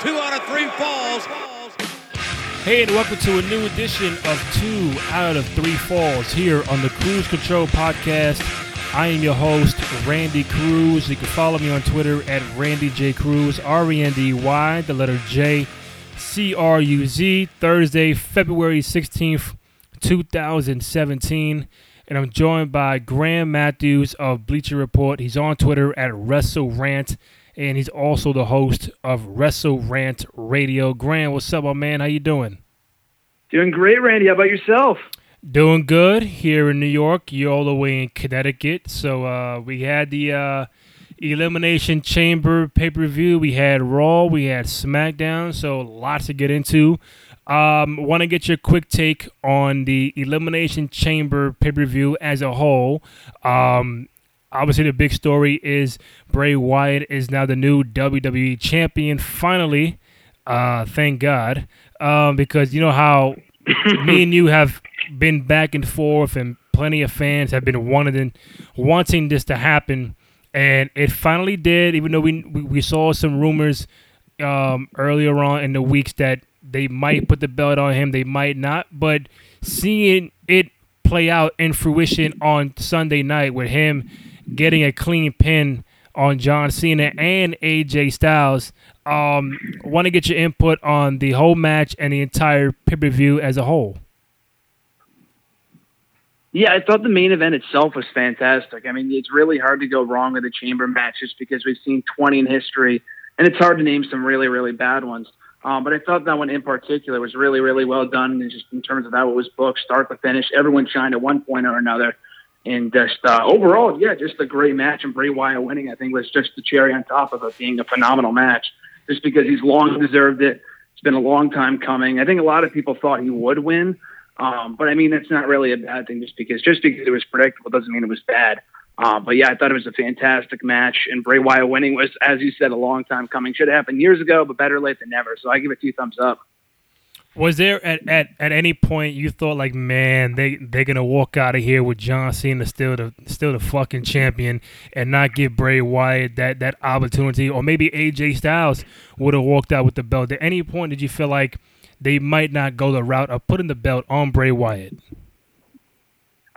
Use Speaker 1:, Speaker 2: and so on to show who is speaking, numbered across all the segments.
Speaker 1: Two out of three falls.
Speaker 2: Hey, and welcome to a new edition of Two Out of Three Falls here on the Cruise Control Podcast. I am your host, Randy Cruz. You can follow me on Twitter at Randy J. Cruz, R E N D Y, the letter J, C R U Z, Thursday, February 16th, 2017. And I'm joined by Graham Matthews of Bleacher Report. He's on Twitter at WrestleRant, and he's also the host of Wrestle Rant Radio. Graham, what's up, my man? How you doing?
Speaker 3: Doing great, Randy. How about yourself?
Speaker 2: Doing good here in New York. You're all the way in Connecticut. So uh, we had the uh, Elimination Chamber pay per view. We had Raw. We had SmackDown. So lots to get into. Um, Want to get your quick take on the Elimination Chamber pay per view as a whole. Um, obviously, the big story is Bray Wyatt is now the new WWE champion. Finally, uh, thank God, um, because you know how me and you have been back and forth, and plenty of fans have been wanting wanting this to happen, and it finally did. Even though we we, we saw some rumors um, earlier on in the weeks that they might put the belt on him, they might not, but seeing it play out in fruition on Sunday night with him getting a clean pin on John Cena and AJ Styles. Um, want to get your input on the whole match and the entire pay per view as a whole.
Speaker 3: Yeah, I thought the main event itself was fantastic. I mean, it's really hard to go wrong with a chamber match just because we've seen 20 in history, and it's hard to name some really, really bad ones. Um, but I thought that one in particular was really, really well done, and just in terms of how it was booked, start to finish, everyone shined at one point or another. And just uh, overall, yeah, just a great match. And Bray Wyatt winning, I think, was just the cherry on top of it being a phenomenal match, just because he's long deserved it. It's been a long time coming. I think a lot of people thought he would win, um, but I mean, that's not really a bad thing. Just because just because it was predictable doesn't mean it was bad. Uh, but yeah, I thought it was a fantastic match, and Bray Wyatt winning was, as you said, a long time coming. Should have happened years ago, but better late than never. So I give it two thumbs up.
Speaker 2: Was there at, at, at any point you thought like, man, they they're gonna walk out of here with John Cena still the still the fucking champion and not give Bray Wyatt that that opportunity, or maybe AJ Styles would have walked out with the belt. At any point did you feel like they might not go the route of putting the belt on Bray Wyatt?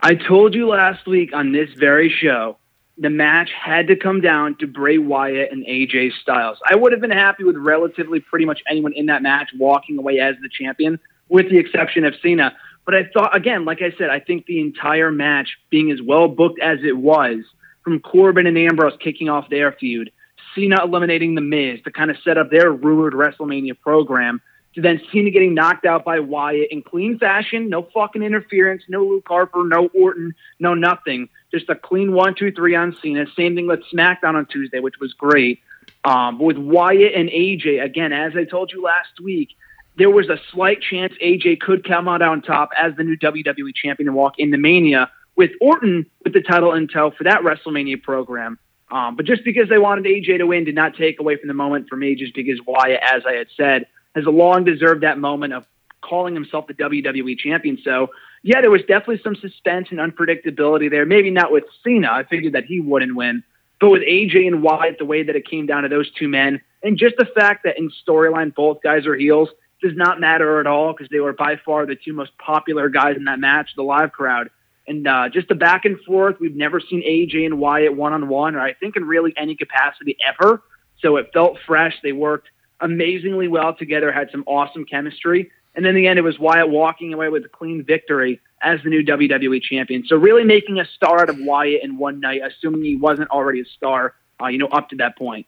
Speaker 3: I told you last week on this very show, the match had to come down to Bray Wyatt and AJ Styles. I would have been happy with relatively pretty much anyone in that match walking away as the champion, with the exception of Cena. But I thought, again, like I said, I think the entire match being as well booked as it was, from Corbin and Ambrose kicking off their feud, Cena eliminating The Miz to kind of set up their rumored WrestleMania program, to then Cena getting knocked out by Wyatt in clean fashion, no fucking interference, no Luke Harper, no Orton, no nothing. Just a clean one, two, three on Cena. Same thing with SmackDown on Tuesday, which was great. Um, with Wyatt and AJ, again, as I told you last week, there was a slight chance AJ could come out on top as the new WWE champion and walk into Mania with Orton with the title intel for that WrestleMania program. Um, but just because they wanted AJ to win did not take away from the moment for me, just because Wyatt, as I had said, has long deserved that moment of calling himself the WWE champion. So, yeah, there was definitely some suspense and unpredictability there. Maybe not with Cena. I figured that he wouldn't win. But with AJ and Wyatt, the way that it came down to those two men, and just the fact that in storyline both guys are heels does not matter at all because they were by far the two most popular guys in that match, the live crowd. And uh, just the back and forth, we've never seen AJ and Wyatt one on one, or I think in really any capacity ever. So it felt fresh. They worked amazingly well together, had some awesome chemistry. And in the end, it was Wyatt walking away with a clean victory as the new WWE champion. So really making a star out of Wyatt in one night, assuming he wasn't already a star, uh, you know, up to that point.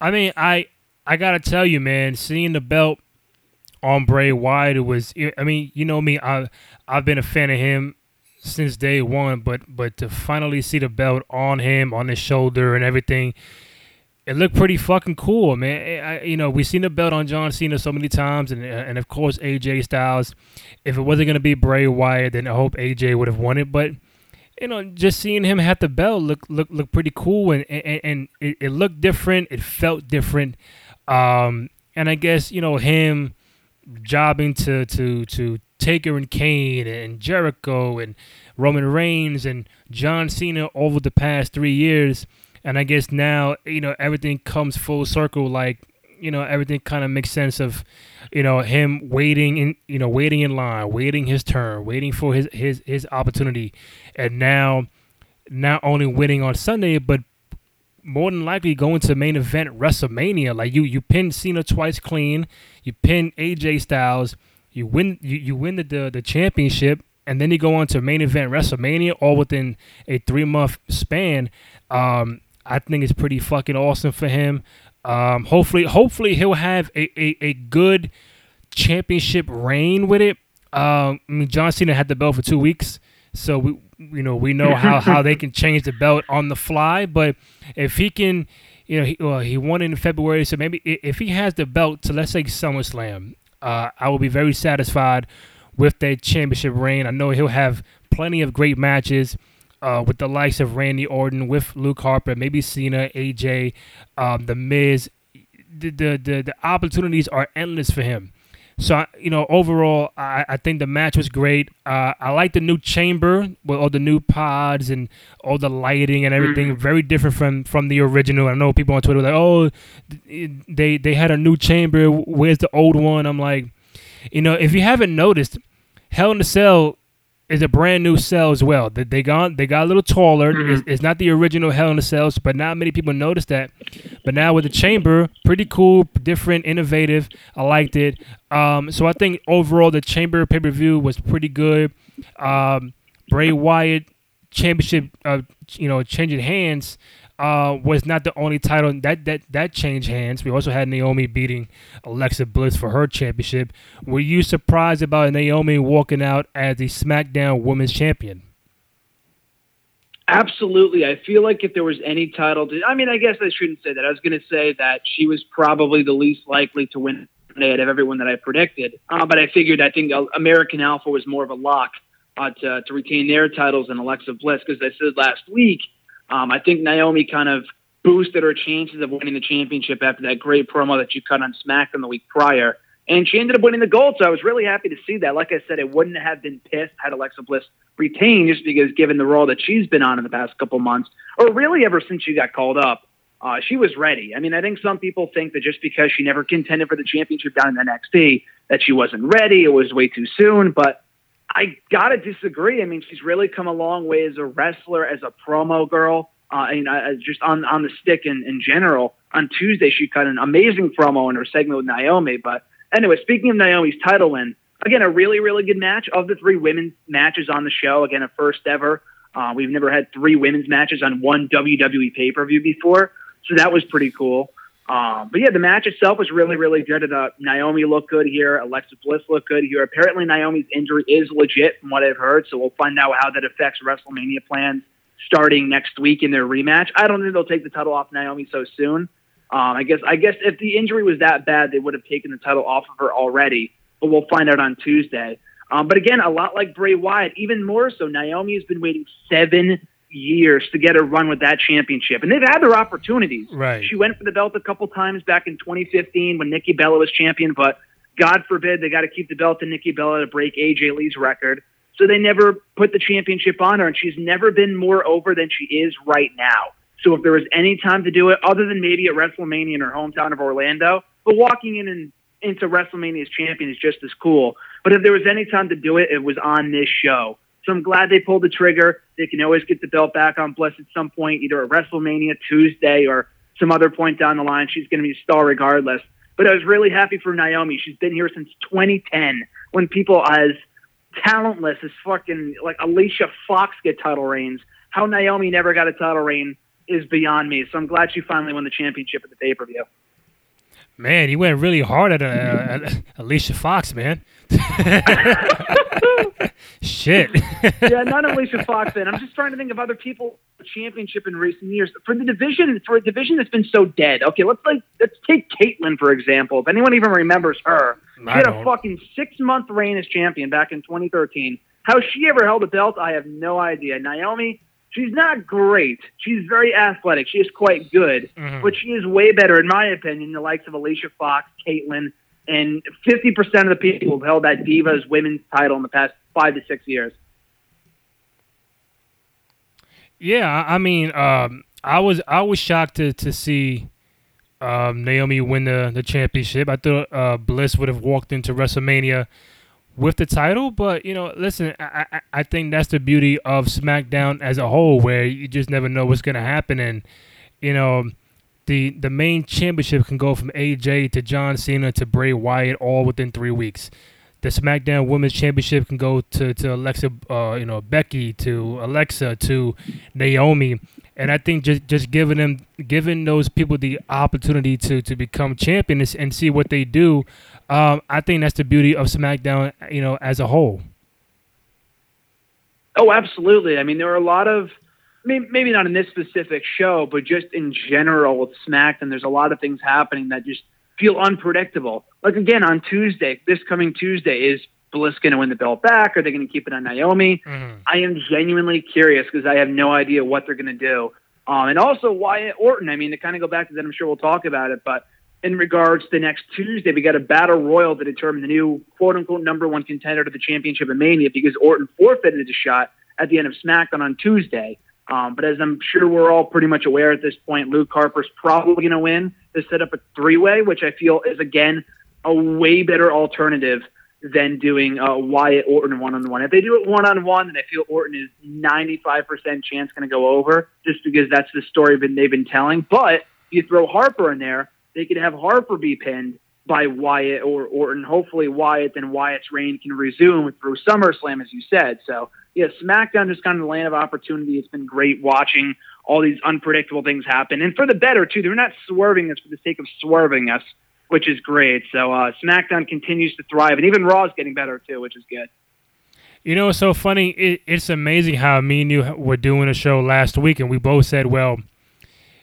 Speaker 2: I mean, I I gotta tell you, man, seeing the belt on Bray Wyatt, was. I mean, you know me, I I've been a fan of him since day one, but but to finally see the belt on him, on his shoulder, and everything, it looked pretty fucking cool, man. I, you know, we've seen the belt on John Cena so many times, and and of course AJ Styles. If it wasn't gonna be Bray Wyatt, then I hope AJ would have won it. But you know, just seeing him have the belt look look look pretty cool, and and, and it, it looked different. It felt different. Um, and I guess you know him jobbing to to to Taker and Kane and Jericho and Roman Reigns and John Cena over the past three years and I guess now you know everything comes full circle. Like you know everything kind of makes sense of you know him waiting in you know waiting in line, waiting his turn, waiting for his his his opportunity, and now not only winning on Sunday, but more than likely going to main event WrestleMania. Like you, you pin Cena twice clean, you pin AJ Styles, you win, you, you win the, the the championship, and then you go on to main event WrestleMania, all within a three month span. Um, I think it's pretty fucking awesome for him. Um, hopefully, hopefully he'll have a, a, a good championship reign with it. Um, I mean, John Cena had the belt for two weeks, so we you know we know how, how they can change the belt on the fly. But if he can, you know, he, well, he won in February, so maybe if he has the belt to let's say SummerSlam, uh, I will be very satisfied with that championship reign. I know he'll have plenty of great matches. Uh, with the likes of Randy Orton, with Luke Harper, maybe Cena, AJ, um, The Miz, the, the the the opportunities are endless for him. So you know, overall, I, I think the match was great. Uh, I like the new chamber with all the new pods and all the lighting and everything. Mm-hmm. Very different from from the original. I know people on Twitter were like, "Oh, they they had a new chamber. Where's the old one?" I'm like, you know, if you haven't noticed, Hell in a Cell is a brand new cell as well. They, they got they got a little taller. Mm-hmm. It's, it's, not the original Hell in the Cells, but not many people noticed that. But now with the chamber, pretty cool, different, innovative. I liked it. Um, so I think overall the chamber pay per view was pretty good. Um, Bray Wyatt championship, uh, you know, changing hands uh, was not the only title that that that changed hands. We also had Naomi beating Alexa Bliss for her championship. Were you surprised about Naomi walking out as the SmackDown Women's Champion?
Speaker 3: Absolutely. I feel like if there was any title, to, I mean, I guess I shouldn't say that. I was going to say that she was probably the least likely to win out of everyone that I predicted. Uh, but I figured I think American Alpha was more of a lock uh, to, to retain their titles than Alexa Bliss because I said last week um, I think Naomi kind of boosted her chances of winning the championship after that great promo that you cut on SmackDown the week prior. And she ended up winning the gold, so I was really happy to see that. Like I said, it wouldn't have been pissed had Alexa Bliss retained just because given the role that she's been on in the past couple months, or really ever since she got called up, uh, she was ready. I mean, I think some people think that just because she never contended for the championship down in NXT, that she wasn't ready, it was way too soon. But I gotta disagree. I mean, she's really come a long way as a wrestler, as a promo girl uh, and uh, just on on the stick in, in general. On Tuesday, she cut an amazing promo in her segment with Naomi. But anyway, speaking of Naomi's title win, again, a really, really good match. Of the three women's matches on the show, again, a first ever. Uh, we've never had three women's matches on one WWE pay per view before, so that was pretty cool. Um, but yeah, the match itself was really, really good. Uh, Naomi looked good here. Alexa Bliss looked good here. Apparently, Naomi's injury is legit, from what I've heard. So we'll find out how that affects WrestleMania plans starting next week in their rematch. I don't think they'll take the title off Naomi so soon. Um, I guess I guess if the injury was that bad, they would have taken the title off of her already. But we'll find out on Tuesday. Um, but again, a lot like Bray Wyatt, even more so. Naomi has been waiting seven years to get a run with that championship, and they've had their opportunities.
Speaker 2: Right.
Speaker 3: She went for the belt a couple times back in 2015 when Nikki Bella was champion, but God forbid they got to keep the belt to Nikki Bella to break AJ Lee's record. So they never put the championship on her, and she's never been more over than she is right now. So if there was any time to do it, other than maybe at WrestleMania in her hometown of Orlando, but walking in and into WrestleMania as champion is just as cool. But if there was any time to do it, it was on this show. So I'm glad they pulled the trigger. They can always get the belt back on Bliss at some point, either at WrestleMania Tuesday or some other point down the line. She's going to be a star regardless. But I was really happy for Naomi. She's been here since 2010 when people as talentless as fucking like Alicia Fox get title reigns. How Naomi never got a title reign is beyond me. So I'm glad she finally won the championship at the pay per view.
Speaker 2: Man, he went really hard at, uh, at Alicia Fox, man. Shit.
Speaker 3: yeah, not Alicia Fox. Then I'm just trying to think of other people championship in recent years for the division for a division that's been so dead. Okay, let's like let's take Kaitlyn for example. If anyone even remembers her, she had a fucking six month reign as champion back in 2013. How she ever held a belt, I have no idea. Naomi, she's not great. She's very athletic. She is quite good, mm-hmm. but she is way better, in my opinion, the likes of Alicia Fox, Kaitlyn, and 50% of the people have held that Divas women's title in the past five to six years.
Speaker 2: Yeah, I mean, um, I was I was shocked to to see um, Naomi win the, the championship. I thought uh, Bliss would have walked into WrestleMania with the title, but you know, listen, I, I, I think that's the beauty of SmackDown as a whole, where you just never know what's gonna happen, and you know, the the main championship can go from AJ to John Cena to Bray Wyatt all within three weeks. The SmackDown Women's Championship can go to to Alexa, uh, you know, Becky to Alexa to Naomi, and I think just just giving them giving those people the opportunity to to become champions and see what they do, um, I think that's the beauty of SmackDown, you know, as a whole.
Speaker 3: Oh, absolutely. I mean, there are a lot of maybe not in this specific show, but just in general with SmackDown, there's a lot of things happening that just feel unpredictable. Like again on Tuesday, this coming Tuesday, is Bliss going to win the belt back? Are they going to keep it on Naomi? Mm-hmm. I am genuinely curious because I have no idea what they're going to do. Um, and also Wyatt Orton. I mean, to kind of go back to that, I'm sure we'll talk about it, but in regards to next Tuesday, we got a battle royal to determine the new quote unquote number one contender to the championship of Mania because Orton forfeited a shot at the end of SmackDown on Tuesday. Um, but as I'm sure we're all pretty much aware at this point, Luke Harper's probably going to win to set up a three way, which I feel is, again, a way better alternative than doing uh, Wyatt Orton one on one. If they do it one on one, then I feel Orton is 95% chance going to go over just because that's the story they've been telling. But you throw Harper in there, they could have Harper be pinned by Wyatt or Orton. Hopefully, Wyatt and Wyatt's reign can resume through SummerSlam, as you said. So, yeah, SmackDown just kind of the land of opportunity. It's been great watching all these unpredictable things happen, and for the better too. They're not swerving us for the sake of swerving us, which is great. So, uh, SmackDown continues to thrive, and even Raw is getting better too, which is good.
Speaker 2: You know, it's so funny. It, it's amazing how me and you were doing a show last week, and we both said, "Well,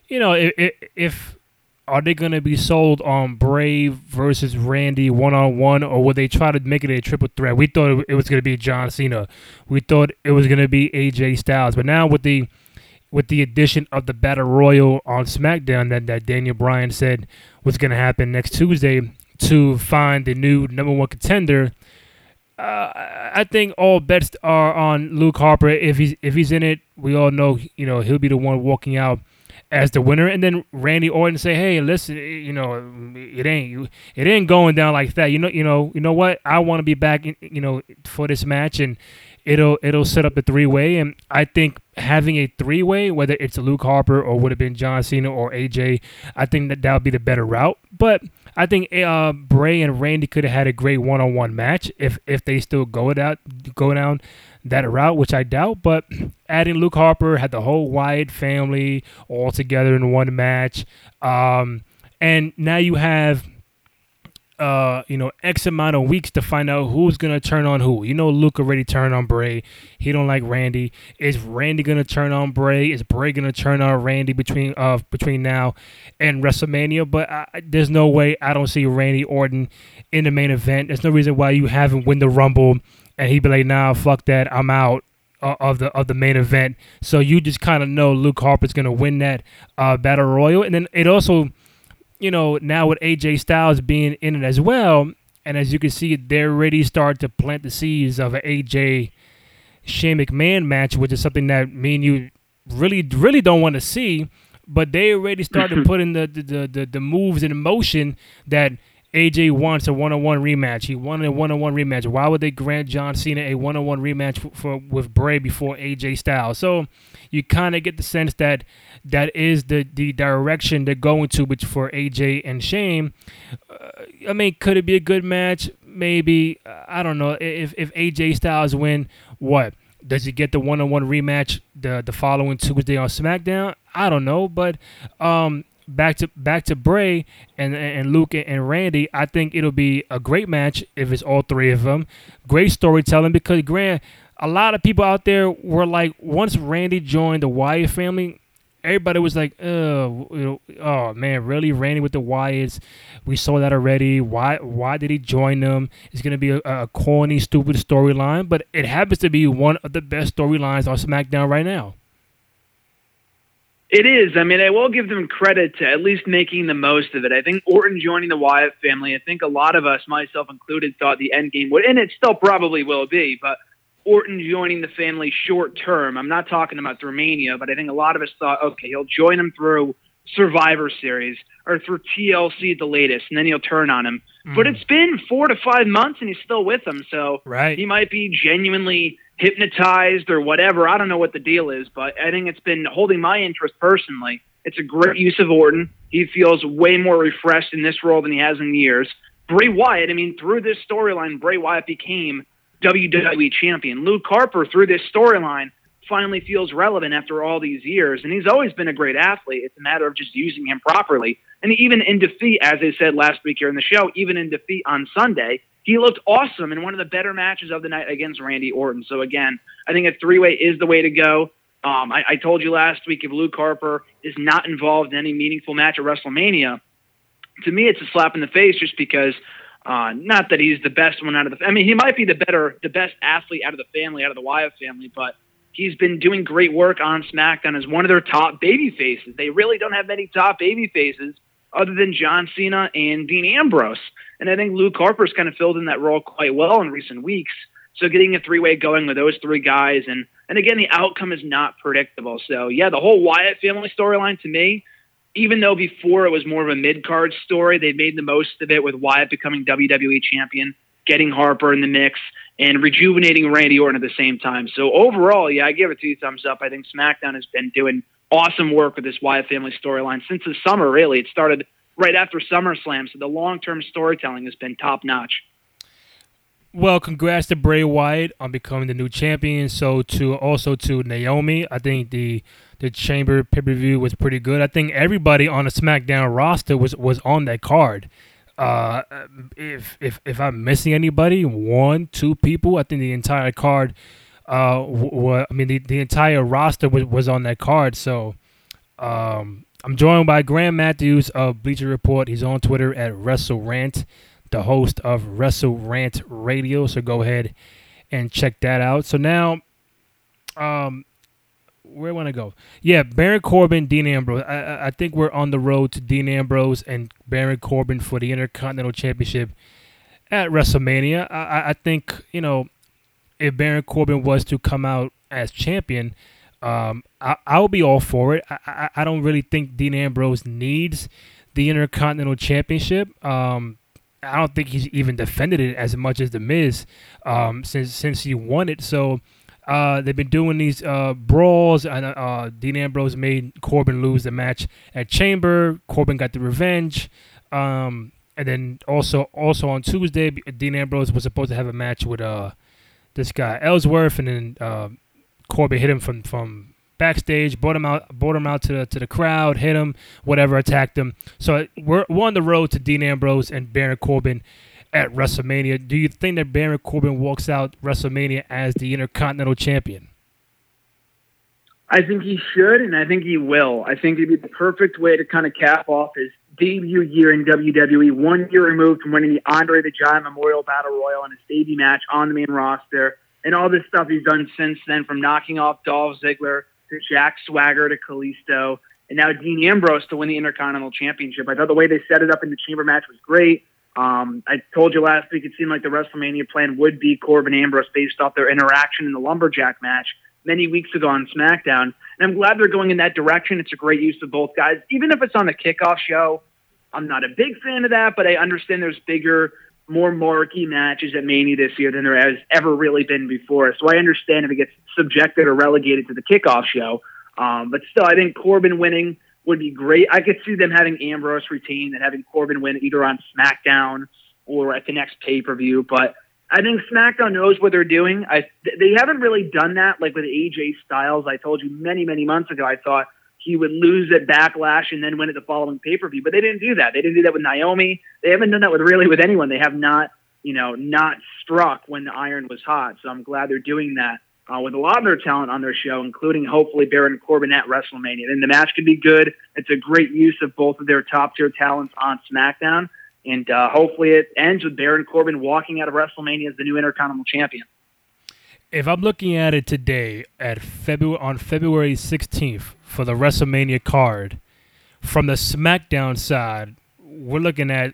Speaker 2: you know, if, if are they going to be sold on Brave versus Randy one on one, or would they try to make it a triple threat? We thought it was going to be John Cena. We thought it was going to be AJ Styles. But now with the with the addition of the Battle Royal on SmackDown that, that Daniel Bryan said was going to happen next Tuesday to find the new number one contender, uh, I think all bets are on Luke Harper. If he's if he's in it, we all know you know he'll be the one walking out as the winner, and then Randy Orton say, "Hey, listen, you know, it ain't it ain't going down like that. You know, you know, you know what? I want to be back, you know, for this match, and it'll it'll set up a three way. And I think having a three way, whether it's Luke Harper or would have been John Cena or AJ, I think that that would be the better route. But I think uh, Bray and Randy could have had a great one on one match if if they still go it out go down that route, which I doubt. But adding Luke Harper had the whole Wyatt family all together in one match. Um, and now you have uh, you know, X amount of weeks to find out who's gonna turn on who. You know, Luke already turned on Bray. He don't like Randy. Is Randy gonna turn on Bray? Is Bray gonna turn on Randy between uh between now and WrestleMania? But I, there's no way I don't see Randy Orton in the main event. There's no reason why you haven't win the Rumble and he'd be like, "Nah, fuck that, I'm out." Of the of the main event, so you just kind of know Luke Harper's gonna win that uh, battle royal, and then it also, you know, now with AJ Styles being in it as well, and as you can see, they're already start to plant the seeds of an AJ Shane McMahon match, which is something that me and you really really don't want to see, but they already started putting the the, the the moves in motion that AJ wants a one-on-one rematch. He wanted a one-on-one rematch. Why would they grant John Cena a one-on-one rematch for, with Bray before AJ Styles? So you kind of get the sense that that is the the direction they're going to, which for AJ and Shane. Uh, I mean, could it be a good match? Maybe. I don't know. If if AJ Styles win, what? Does he get the one-on-one rematch the the following Tuesday on SmackDown? I don't know, but um, back to back to Bray and and Luke and Randy, I think it'll be a great match if it's all three of them. Great storytelling because Grant, a lot of people out there were like, once Randy joined the Wyatt family, everybody was like, oh, oh man, really, Randy with the Wyatts? We saw that already. Why why did he join them? It's gonna be a, a corny, stupid storyline, but it happens to be one of the best storylines on SmackDown right now.
Speaker 3: It is. I mean, I will give them credit to at least making the most of it. I think Orton joining the Wyatt family, I think a lot of us, myself included, thought the end game would, and it still probably will be, but Orton joining the family short term. I'm not talking about through Mania, but I think a lot of us thought, okay, he'll join them through Survivor Series or through TLC at the latest, and then he'll turn on him. Mm. But it's been four to five months, and he's still with them. So
Speaker 2: right.
Speaker 3: he might be genuinely hypnotized or whatever. I don't know what the deal is, but I think it's been holding my interest personally. It's a great use of Orton. He feels way more refreshed in this role than he has in years. Bray Wyatt, I mean, through this storyline, Bray Wyatt became WWE champion. Luke Harper, through this storyline, finally feels relevant after all these years. And he's always been a great athlete. It's a matter of just using him properly. And even in defeat, as I said last week here in the show, even in defeat on Sunday, he looked awesome in one of the better matches of the night against Randy Orton. So again, I think a three way is the way to go. Um, I, I told you last week if Luke Harper is not involved in any meaningful match at WrestleMania, to me it's a slap in the face just because uh, not that he's the best one out of the. I mean, he might be the better, the best athlete out of the family, out of the Wyatt family, but he's been doing great work on SmackDown as one of their top baby faces. They really don't have many top baby faces other than John Cena and Dean Ambrose. And I think Luke Harper's kind of filled in that role quite well in recent weeks. So getting a three way going with those three guys and and again the outcome is not predictable. So yeah, the whole Wyatt family storyline to me, even though before it was more of a mid card story, they made the most of it with Wyatt becoming WWE champion, getting Harper in the mix, and rejuvenating Randy Orton at the same time. So overall, yeah, I give it two thumbs up. I think SmackDown has been doing awesome work with this Wyatt family storyline since the summer. Really, it started right after SummerSlam, so the long term storytelling has been top notch.
Speaker 2: Well, congrats to Bray Wyatt on becoming the new champion. So to also to Naomi, I think the the Chamber pay per view was pretty good. I think everybody on the SmackDown roster was was on that card. Uh, if if if I'm missing anybody, one, two people, I think the entire card, uh, w- w- I mean the, the entire roster was, was on that card. So, um, I'm joined by Graham Matthews of Bleacher Report. He's on Twitter at WrestleRant, the host of Wrestle Rant Radio. So go ahead and check that out. So now, um, where want to go? Yeah, Baron Corbin, Dean Ambrose. I, I think we're on the road to Dean Ambrose and Baron Corbin for the Intercontinental Championship at WrestleMania. I, I think you know if Baron Corbin was to come out as champion, um, I, I'll be all for it. I, I, I, don't really think Dean Ambrose needs the Intercontinental Championship. Um, I don't think he's even defended it as much as the Miz um, since since he won it. So uh, they've been doing these uh, brawls, and uh, Dean Ambrose made Corbin lose the match at Chamber. Corbin got the revenge, um, and then also also on Tuesday, Dean Ambrose was supposed to have a match with uh this guy Ellsworth, and then uh, Corbin hit him from from backstage, brought him out, brought him out to the, to the crowd, hit him, whatever, attacked him. So we're, we're on the road to Dean Ambrose and Baron Corbin at WrestleMania. Do you think that Baron Corbin walks out WrestleMania as the Intercontinental Champion?
Speaker 3: I think he should, and I think he will. I think it'd be the perfect way to kind of cap off his debut year in WWE, one year removed from winning the Andre the Giant Memorial Battle Royal and his debut match on the main roster and all this stuff he's done since then, from knocking off Dolph Ziggler to Jack Swagger to Kalisto, and now Dean Ambrose to win the Intercontinental Championship. I thought the way they set it up in the Chamber match was great. Um, I told you last week it seemed like the WrestleMania plan would be Corbin Ambrose based off their interaction in the Lumberjack match many weeks ago on SmackDown. And I'm glad they're going in that direction. It's a great use of both guys, even if it's on the kickoff show. I'm not a big fan of that, but I understand there's bigger more marquee matches at Mania this year than there has ever really been before. So I understand if it gets subjected or relegated to the kickoff show. Um, but still, I think Corbin winning would be great. I could see them having Ambrose retain and having Corbin win either on SmackDown or at the next pay per view. But I think SmackDown knows what they're doing. I they haven't really done that like with AJ Styles. I told you many many months ago. I thought he would lose at Backlash and then win at the following pay per view. But they didn't do that. They didn't do that with Naomi. They haven't done that with really with anyone. They have not, you know, not struck when the iron was hot. So I'm glad they're doing that uh, with a lot of their talent on their show, including hopefully Baron Corbin at WrestleMania. And the match could be good. It's a great use of both of their top tier talents on SmackDown. And uh, hopefully it ends with Baron Corbin walking out of WrestleMania as the new Intercontinental Champion
Speaker 2: if I'm looking at it today at February on February 16th for the WrestleMania card, from the SmackDown side, we're looking at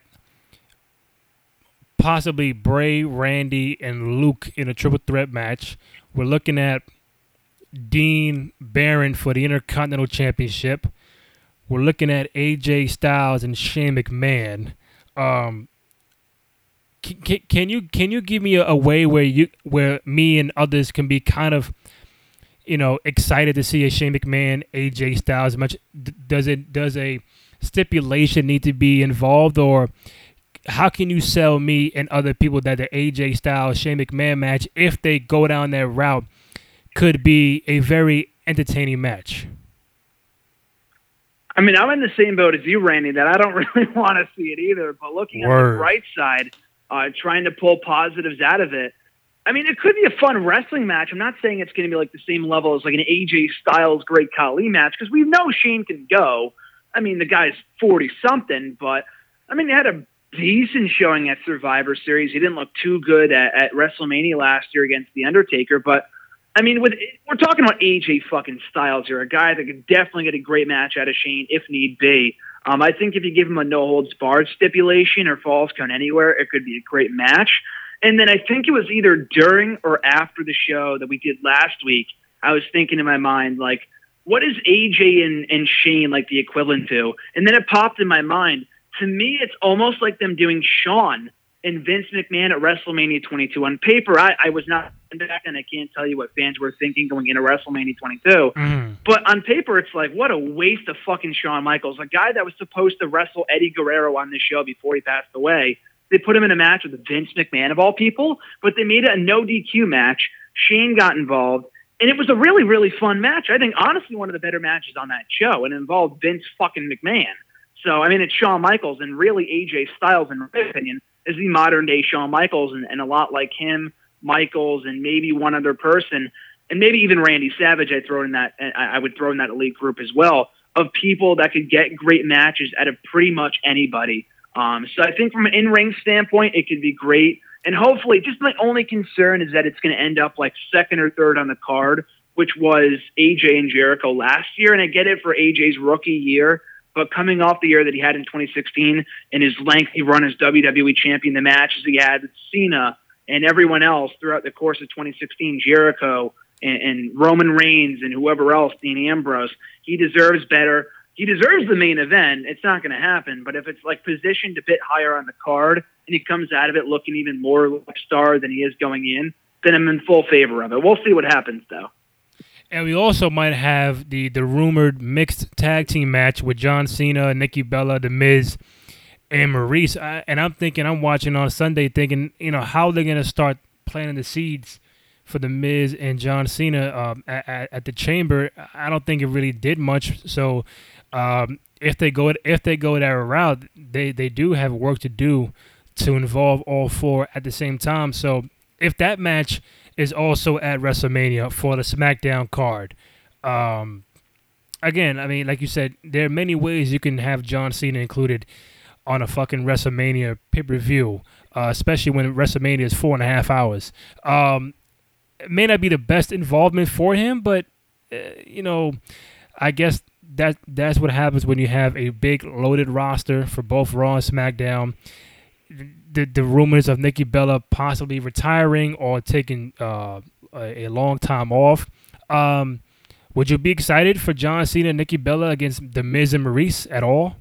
Speaker 2: possibly Bray, Randy, and Luke in a triple threat match. We're looking at Dean Baron for the Intercontinental Championship. we're looking at AJ Styles and Shane McMahon. Um, can, can you can you give me a, a, way where you where me and others can be kind of you know excited to see a Shane McMahon AJ Styles much does it does a stipulation need to be involved or how can you sell me and other people that the AJ Styles Shane McMahon match if they go down that route could be a very entertaining match?
Speaker 3: I mean, I'm in the same boat as you, Randy, that I don't really want to see it either. But looking Word. at the bright side, uh, trying to pull positives out of it, I mean, it could be a fun wrestling match. I'm not saying it's going to be like the same level as like an AJ Styles Great Khali match because we know Shane can go. I mean, the guy's 40 something, but I mean, he had a decent showing at Survivor Series. He didn't look too good at, at WrestleMania last year against The Undertaker, but I mean, with we're talking about AJ fucking Styles here, a guy that could definitely get a great match out of Shane if need be. Um, I think if you give him a no holds barred stipulation or falls count anywhere, it could be a great match. And then I think it was either during or after the show that we did last week. I was thinking in my mind like, what is AJ and, and Shane like the equivalent to? And then it popped in my mind. To me, it's almost like them doing Shawn and Vince McMahon at WrestleMania 22. On paper, I, I was not back and I can't tell you what fans were thinking going into WrestleMania 22. Mm. But on paper, it's like, what a waste of fucking Shawn Michaels, a guy that was supposed to wrestle Eddie Guerrero on this show before he passed away. They put him in a match with Vince McMahon of all people, but they made it a no DQ match. Shane got involved, and it was a really, really fun match. I think, honestly, one of the better matches on that show, and it involved Vince fucking McMahon. So, I mean, it's Shawn Michaels, and really AJ Styles, in my opinion, is the modern day Shawn Michaels, and, and a lot like him, Michaels, and maybe one other person, and maybe even Randy Savage. I throw in that. I would throw in that elite group as well of people that could get great matches out of pretty much anybody. Um, so I think from an in-ring standpoint, it could be great. And hopefully, just my only concern is that it's going to end up like second or third on the card, which was AJ and Jericho last year. And I get it for AJ's rookie year, but coming off the year that he had in 2016 and his lengthy run as WWE champion, the matches he had with Cena and everyone else throughout the course of 2016, Jericho and, and Roman Reigns and whoever else, Dean Ambrose, he deserves better. He deserves the main event. It's not going to happen, but if it's like positioned a bit higher on the card and he comes out of it looking even more like star than he is going in, then I'm in full favor of it. We'll see what happens though.
Speaker 2: And we also might have the the rumored mixed tag team match with John Cena, Nikki Bella, The Miz, and Maryse. I, and I'm thinking, I'm watching on Sunday, thinking, you know, how they're gonna start planting the seeds for the Miz and John Cena um, at, at, the Chamber. I don't think it really did much. So um, if they go if they go that route, they they do have work to do to involve all four at the same time. So if that match is also at WrestleMania for the SmackDown card. Um, again, I mean, like you said, there are many ways you can have John Cena included on a fucking WrestleMania pay per view, uh, especially when WrestleMania is four and a half hours. Um, it may not be the best involvement for him, but uh, you know, I guess that that's what happens when you have a big loaded roster for both Raw and SmackDown the the rumors of Nikki Bella possibly retiring or taking uh, a, a, long time off. Um, would you be excited for John Cena and Nikki Bella against The Miz and Maryse at all?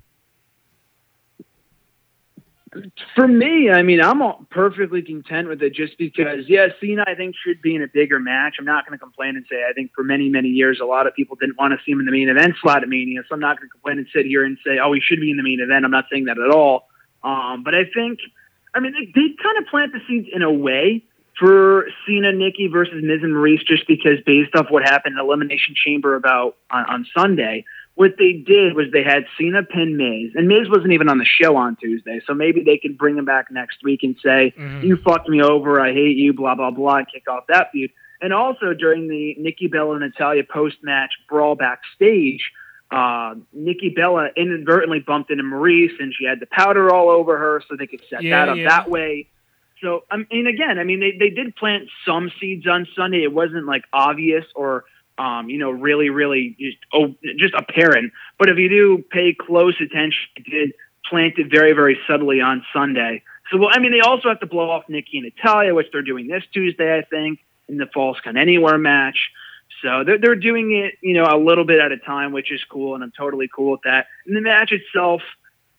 Speaker 3: For me, I mean, I'm perfectly content with it just because, yeah, Cena, I think, should be in a bigger match. I'm not going to complain and say I think for many, many years, a lot of people didn't want to see him in the main event slot at Mania. So I'm not going to complain and sit here and say, oh, he should be in the main event. I'm not saying that at all. Um, but I think – I mean, they, they kind of plant the seeds in a way for Cena, Nikki versus Miz and Maryse, just because based off what happened in Elimination Chamber about on, on Sunday, what they did was they had Cena pin Miz, and Miz wasn't even on the show on Tuesday, so maybe they can bring him back next week and say, mm-hmm. "You fucked me over, I hate you," blah blah blah, and kick off that feud. And also during the Nikki Bella and Natalya post match brawl backstage, uh, Nikki Bella inadvertently bumped into Maryse and she had the powder all over her, so they could set yeah, that up yeah. that way. So I mean, again, I mean, they they did plant some seeds on Sunday. It wasn't like obvious or um, you know, really, really just oh, just apparent. But if you do pay close attention, they did plant it very, very subtly on Sunday. So, well, I mean, they also have to blow off Nikki and Natalya, which they're doing this Tuesday, I think, in the Falls Count Anywhere match. So they're, they're doing it, you know, a little bit at a time, which is cool, and I'm totally cool with that. And the match itself,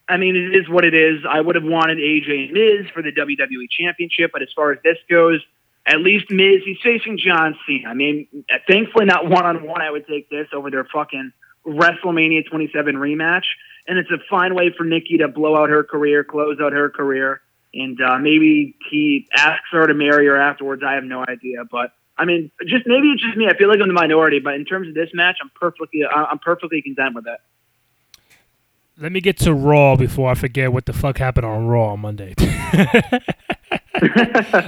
Speaker 3: I mean, it is what it is. I would have wanted AJ and Miz for the WWE Championship, but as far as this goes, at least Miz, he's facing John Cena. I mean, thankfully not one on one. I would take this over their fucking WrestleMania 27 rematch, and it's a fine way for Nikki to blow out her career, close out her career, and uh, maybe he asks her to marry her afterwards. I have no idea, but I mean, just maybe it's just me. I feel like I'm the minority, but in terms of this match, I'm perfectly I'm perfectly content with it.
Speaker 2: Let me get to Raw before I forget what the fuck happened on Raw on Monday.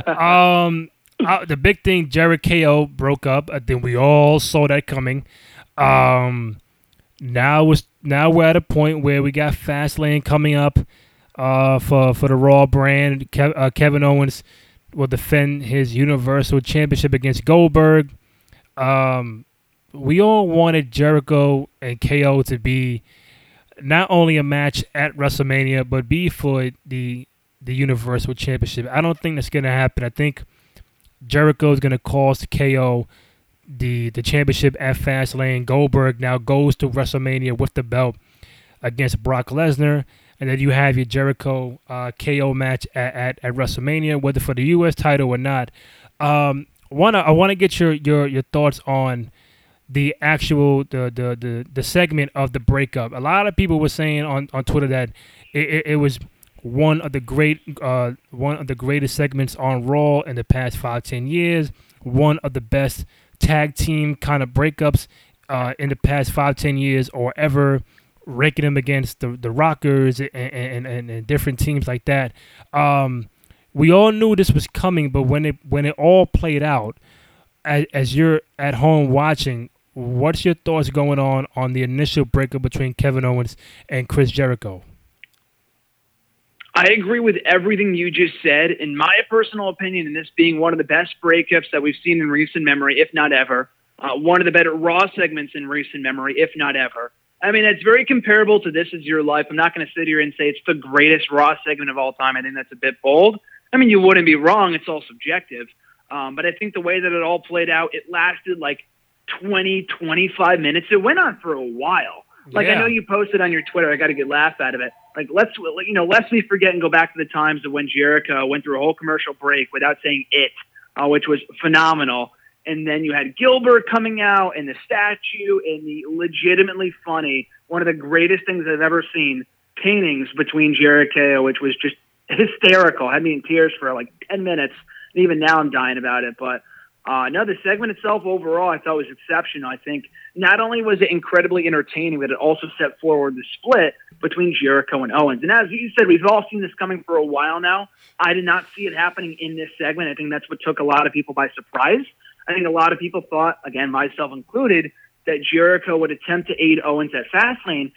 Speaker 2: um, uh, the big thing, Jericho broke up. I think we all saw that coming. Um, now was now we're at a point where we got Fastlane coming up uh, for for the Raw brand. Kev, uh, Kevin Owens will defend his Universal Championship against Goldberg. Um, we all wanted Jericho and KO to be not only a match at WrestleMania, but be for the the Universal Championship. I don't think that's gonna happen. I think Jericho is gonna cost KO the the championship at Fastlane. Goldberg now goes to WrestleMania with the belt against Brock Lesnar and then you have your Jericho uh, KO match at, at, at, WrestleMania, whether for the U.S. title or not. Um, wanna I want to get your, your your thoughts on the actual the, the the the segment of the breakup. A lot of people were saying on, on Twitter that it, it, it was one of the great uh, one of the greatest segments on Raw in the past five ten years. One of the best tag team kind of breakups uh, in the past five ten years or ever ranking them against the the Rockers and and, and, and different teams like that. Um, we all knew this was coming, but when it when it all played out, as, as you're at home watching, what's your thoughts going on on the initial breakup between Kevin Owens and Chris Jericho?
Speaker 3: I agree with everything you just said. In my personal opinion, and this being one of the best breakups that we've seen in recent memory, if not ever, uh, one of the better Raw segments in recent memory, if not ever. I mean, it's very comparable to This Is Your Life. I'm not going to sit here and say it's the greatest Raw segment of all time. I think that's a bit bold. I mean, you wouldn't be wrong. It's all subjective. Um, but I think the way that it all played out, it lasted like 20, 25 minutes. It went on for a while. Like yeah. I know you posted on your Twitter. I got a good laugh out of it. Like let's you know, lest we forget and go back to the times of when Jericho went through a whole commercial break without saying it, uh, which was phenomenal and then you had Gilbert coming out and the statue and the legitimately funny, one of the greatest things I've ever seen, paintings between Jericho, which was just hysterical. Had me in tears for like 10 minutes. And even now I'm dying about it. But uh, no, the segment itself overall I thought was exceptional. I think not only was it incredibly entertaining, but it also set forward the split between Jericho and Owens. And as you said, we've all seen this coming for a while now. I did not see it happening in this segment. I think that's what took a lot of people by surprise. I think a lot of people thought, again, myself included, that Jericho would attempt to aid Owens at Fastlane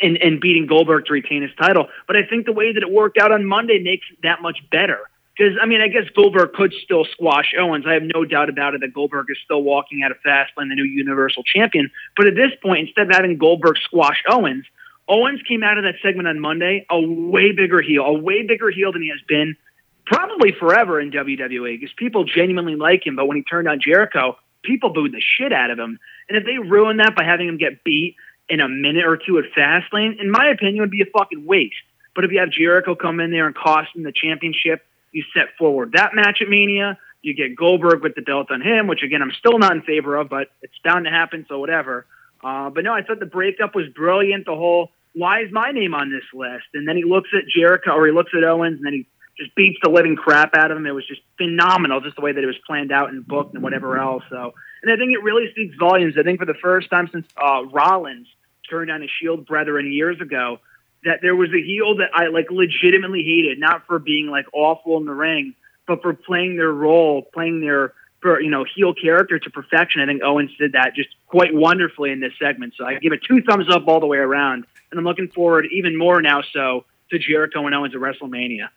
Speaker 3: and, and beating Goldberg to retain his title. But I think the way that it worked out on Monday makes it that much better. Because, I mean, I guess Goldberg could still squash Owens. I have no doubt about it that Goldberg is still walking out of Fastlane, the new Universal Champion. But at this point, instead of having Goldberg squash Owens, Owens came out of that segment on Monday a way bigger heel, a way bigger heel than he has been probably forever in WWE because people genuinely like him. But when he turned on Jericho, people booed the shit out of him. And if they ruin that by having him get beat in a minute or two at Fastlane, in my opinion, would be a fucking waste. But if you have Jericho come in there and cost him the championship, you set forward that match at Mania. You get Goldberg with the belt on him, which again I'm still not in favor of, but it's bound to happen, so whatever. Uh, but no, I thought the breakup was brilliant. The whole why is my name on this list? And then he looks at Jericho or he looks at Owens and then he just beats the living crap out of him. It was just phenomenal, just the way that it was planned out and booked and whatever else. So, and I think it really speaks volumes. I think for the first time since uh, Rollins turned on his Shield brethren years ago, that there was a heel that I like legitimately hated, not for being like awful in the ring, but for playing their role, playing their for you know heel character to perfection. I think Owens did that just quite wonderfully in this segment. So I give it two thumbs up all the way around, and I'm looking forward even more now so to Jericho and Owens at WrestleMania.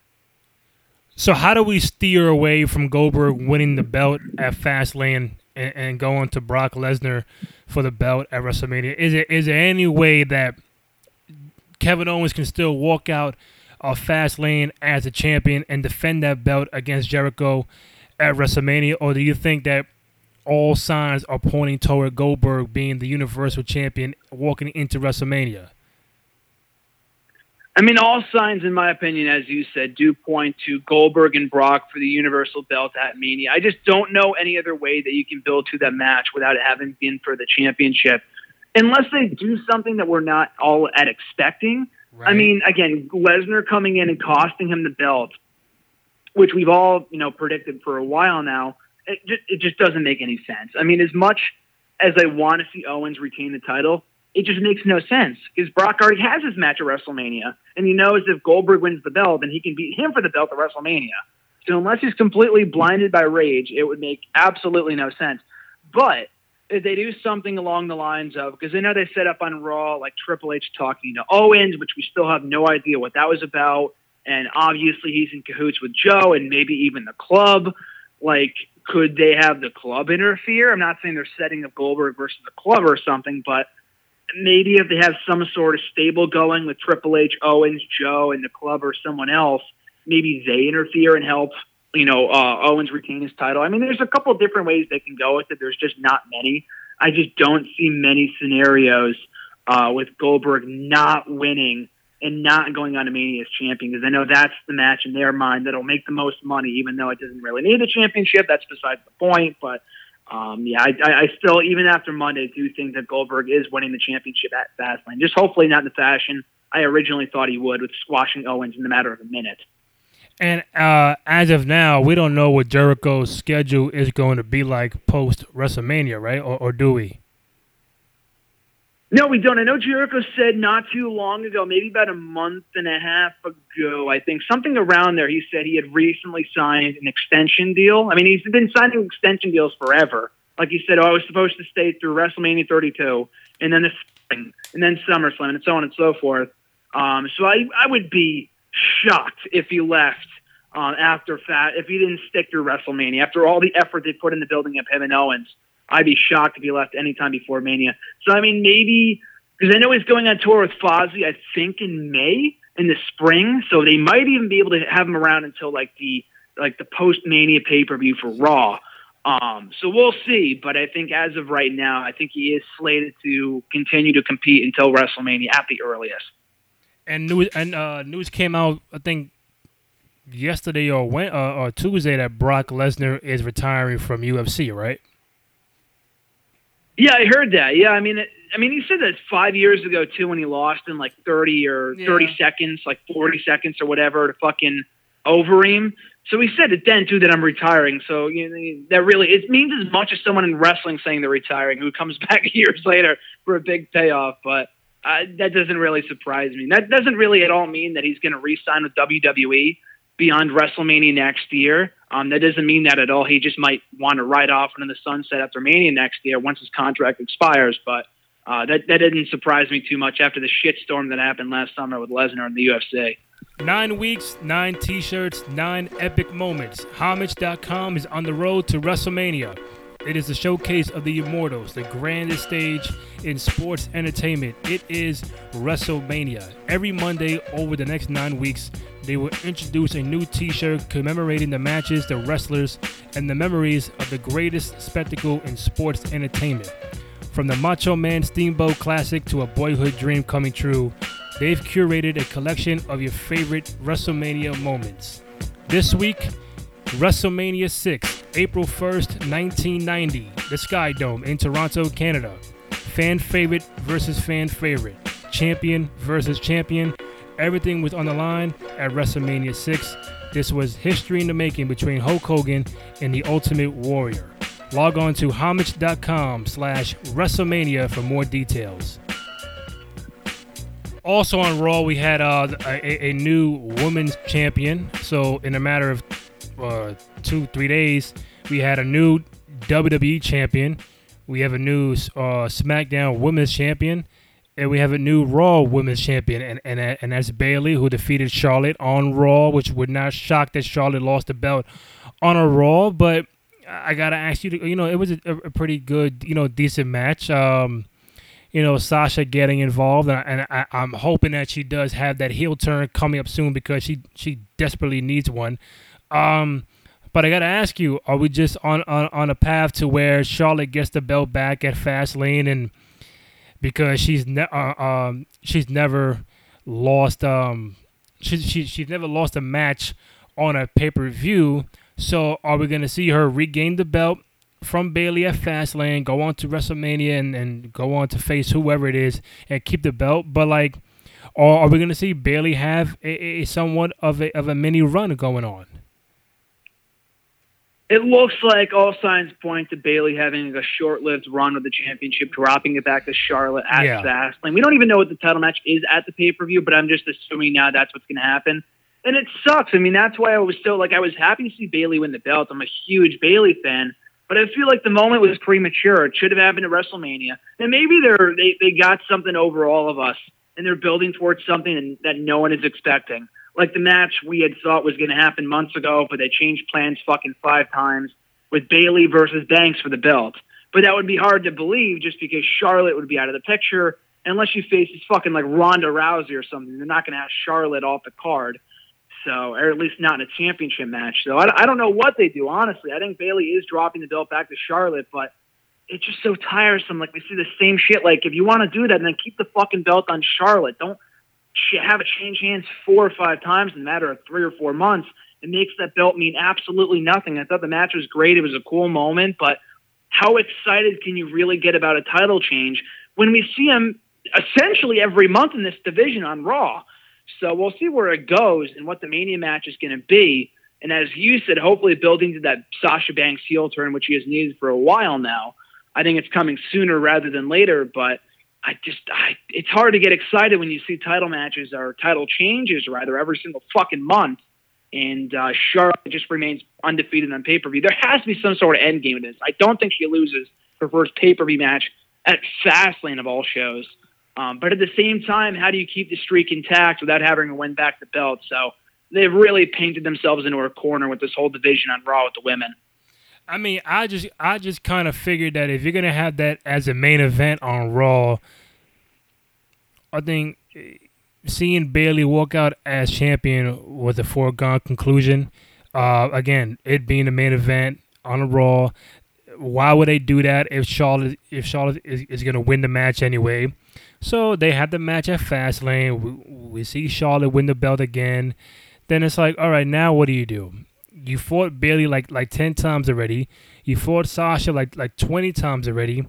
Speaker 2: So how do we steer away from Goldberg winning the belt at Fastlane and, and going to Brock Lesnar for the belt at WrestleMania? Is it is there any way that Kevin Owens can still walk out of Fastlane as a champion and defend that belt against Jericho at WrestleMania, or do you think that all signs are pointing toward Goldberg being the Universal Champion walking into WrestleMania.
Speaker 3: I mean, all signs, in my opinion, as you said, do point to Goldberg and Brock for the Universal belt at Mania. I just don't know any other way that you can build to that match without it having been for the championship, unless they do something that we're not all at expecting. Right. I mean, again, Lesnar coming in and costing him the belt, which we've all you know predicted for a while now. It just, it just doesn't make any sense. I mean, as much as I want to see Owens retain the title, it just makes no sense because Brock already has his match at WrestleMania, and he knows if Goldberg wins the belt, then he can beat him for the belt at WrestleMania. So unless he's completely blinded by rage, it would make absolutely no sense. But if they do something along the lines of, because I know they set up on Raw like Triple H talking to Owens, which we still have no idea what that was about, and obviously he's in cahoots with Joe and maybe even the club. Like, could they have the club interfere? I'm not saying they're setting up Goldberg versus the club or something, but maybe if they have some sort of stable going with Triple H, Owens, Joe, and the club or someone else, maybe they interfere and help, you know, uh, Owens retain his title. I mean, there's a couple different ways they can go with it. There's just not many. I just don't see many scenarios uh, with Goldberg not winning and not going on to Mania as champion because I know that's the match in their mind that'll make the most money, even though it doesn't really need the championship. That's besides the point. But um, yeah, I, I, still, even after Monday, do think that Goldberg is winning the championship at Fastlane. Just hopefully not in the fashion I originally thought he would with squashing Owens in a matter of a minute.
Speaker 2: And uh, as of now, we don't know what Jericho's schedule is going to be like post WrestleMania, right? Or, or do we?
Speaker 3: No, we don't. I know Jericho said not too long ago, maybe about a month and a half ago, I think, something around there. He said he had recently signed an extension deal. I mean, he's been signing extension deals forever. Like he said, oh, I was supposed to stay through WrestleMania 32 and then the spring and then SummerSlam and so on and so forth. Um, so I, I would be shocked if he left uh, after fat, if he didn't stick through WrestleMania after all the effort they put in the building of him and Owens. I'd be shocked if he left anytime before Mania. So I mean, maybe because I know he's going on tour with Fozzy. I think in May in the spring, so they might even be able to have him around until like the like the post Mania pay per view for Raw. Um, so we'll see, but I think as of right now, I think he is slated to continue to compete until WrestleMania at the earliest.
Speaker 2: And news and uh, news came out, I think yesterday or when, uh, or Tuesday that Brock Lesnar is retiring from UFC, right?
Speaker 3: Yeah, I heard that. Yeah, I mean, it, I mean, he said that five years ago too, when he lost in like thirty or yeah. thirty seconds, like forty seconds or whatever, to fucking Overeem. So he said it then too that I'm retiring. So you know, that really it means as much as someone in wrestling saying they're retiring, who comes back years later for a big payoff. But uh, that doesn't really surprise me. That doesn't really at all mean that he's going to re-sign with WWE beyond WrestleMania next year. Um, that doesn't mean that at all. He just might want to ride off into the sunset after Mania next year once his contract expires. But uh, that that didn't surprise me too much after the shitstorm that happened last summer with Lesnar in the UFC.
Speaker 2: Nine weeks, nine T-shirts, nine epic moments. Homage.com is on the road to WrestleMania. It is the showcase of the Immortals, the grandest stage in sports entertainment. It is WrestleMania. Every Monday over the next nine weeks, they will introduce a new t shirt commemorating the matches, the wrestlers, and the memories of the greatest spectacle in sports entertainment. From the Macho Man Steamboat Classic to a boyhood dream coming true, they've curated a collection of your favorite WrestleMania moments. This week, WrestleMania 6, April 1st, 1990, the Sky Dome in Toronto, Canada. Fan favorite versus fan favorite, champion versus champion. Everything was on the line at WrestleMania 6. This was history in the making between Hulk Hogan and the Ultimate Warrior. Log on to homage.com slash WrestleMania for more details. Also on Raw, we had uh, a, a new women's champion. So in a matter of uh, two three days, we had a new WWE champion. We have a new uh, SmackDown Women's Champion, and we have a new Raw Women's Champion, and and and that's Bayley, who defeated Charlotte on Raw, which would not shock that Charlotte lost the belt on a Raw. But I gotta ask you, to, you know, it was a, a pretty good, you know, decent match. Um, you know, Sasha getting involved, and, I, and I, I'm hoping that she does have that heel turn coming up soon because she she desperately needs one. Um, But I gotta ask you: Are we just on, on on a path to where Charlotte gets the belt back at Fastlane, and because she's ne- uh, um she's never lost um she, she she's never lost a match on a pay per view. So are we gonna see her regain the belt from Bayley at Fastlane, go on to WrestleMania, and, and go on to face whoever it is and keep the belt? But like, or are we gonna see Bayley have a, a somewhat of a of a mini run going on?
Speaker 3: It looks like all signs point to Bayley having a short-lived run with the championship, dropping it back to Charlotte at
Speaker 2: Yeah.
Speaker 3: Fastlane. We don't even know what the title match is at the pay-per-view, but I'm just assuming now that's what's going to happen. And it sucks. I mean, that's why I was still like I was happy to see Bayley win the belt. I'm a huge Bayley fan, but I feel like the moment was premature. It should have happened at WrestleMania. And maybe they're they, they got something over all of us and they're building towards something that no one is expecting. Like the match we had thought was going to happen months ago, but they changed plans fucking five times with Bayley versus Banks for the belt. But that would be hard to believe just because Charlotte would be out of the picture. Unless you face this fucking like Ronda Rousey or something, they're not going to have Charlotte off the card. So, or at least not in a championship match. So, I, I don't know what they do, honestly. I think Bayley is dropping the belt back to Charlotte, but it's just so tiresome. Like, we see the same shit. Like, if you want to do that, then keep the fucking belt on Charlotte. Don't have it change hands four or five times in a matter of three or four months. It makes that belt mean absolutely nothing. I thought the match was great. It was a cool moment, but how excited can you really get about a title change when we see him essentially every month in this division on Raw? So we'll see where it goes and what the Mania match is going to be. And as you said, hopefully building to that Sasha Banks heel turn, which he has needed for a while now. I think it's coming sooner rather than later, but I just, I, it's hard to get excited when you see title matches or title changes rather every single fucking month. And uh, Charlotte just remains undefeated on pay per view. There has to be some sort of end game in this. I don't think she loses her first pay per view match at Fastlane of all shows. Um, but at the same time, how do you keep the streak intact without having to win back the belt? So they've really painted themselves into a corner with this whole division on Raw with the women.
Speaker 2: I mean, I just I just kind of figured that if you're gonna have that as a main event on Raw, I think eh, seeing Bayley walk out as champion was a foregone conclusion. Uh, again, it being the main event on a Raw, why would they do that if Charlotte if Charlotte is, is gonna win the match anyway? So they had the match at Fastlane. We, we see Charlotte win the belt again. Then it's like, all right, now what do you do? You fought Bayley like like ten times already. You fought Sasha like like twenty times already.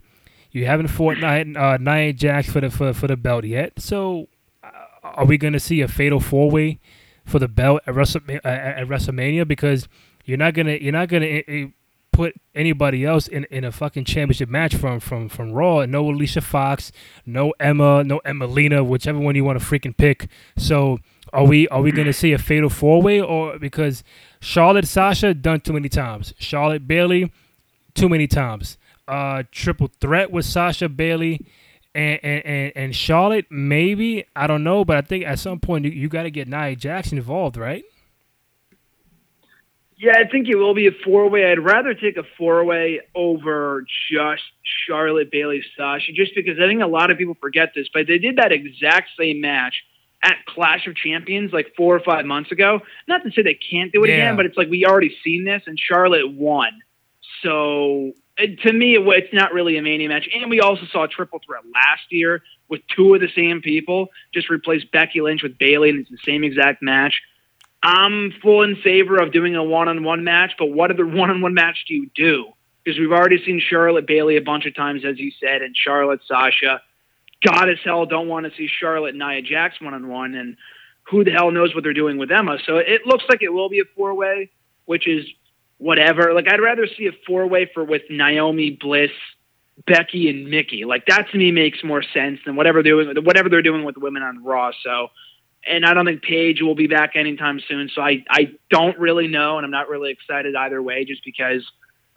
Speaker 2: You haven't fought Nia, uh, Nia Jax for the for, for the belt yet. So, uh, are we to see a fatal four way for the belt at, Wrestle, uh, at WrestleMania? Because you're not gonna you're not gonna uh, put anybody else in, in a fucking championship match from from from Raw. No Alicia Fox, no Emma, no Emmalina, whichever one you want to freaking pick. So. Are we are we gonna see a fatal four way or because Charlotte Sasha done too many times, Charlotte Bayley too many times, uh, triple threat with Sasha Bayley and, and, and, and Charlotte maybe I don't know, but I think at some point you, you got to get Nia Jackson involved, right?
Speaker 3: Yeah, I think it will be a four way. I'd rather take a four way over just Charlotte Bayley Sasha, just because I think a lot of people forget this, but they did that exact same match at Clash of Champions like four or five months ago. Not to say they can't do it
Speaker 2: Yeah.
Speaker 3: again, but it's like we already seen this, and Charlotte won. So it, to me, it, it's not really a mania match. And we also saw a triple threat last year with two of the same people. Just replace Becky Lynch with Bayley, and it's the same exact match. I'm full in favor of doing a one-on-one match, but what other one-on-one match do you do? Because we've already seen Charlotte Bayley a bunch of times, as you said, and Charlotte Sasha. God as hell don't want to see Charlotte and Nia Jax one-on-one, and who the hell knows what they're doing with Emma. So it looks like it will be a four-way, which is whatever. Like I'd rather see a four-way for with Naomi Bliss, Becky, and Mickie. Like that to me makes more sense than whatever they're doing, whatever they're doing with the women on Raw. So and I don't think Paige will be back anytime soon. So I, I don't really know, and I'm not really excited either way, just because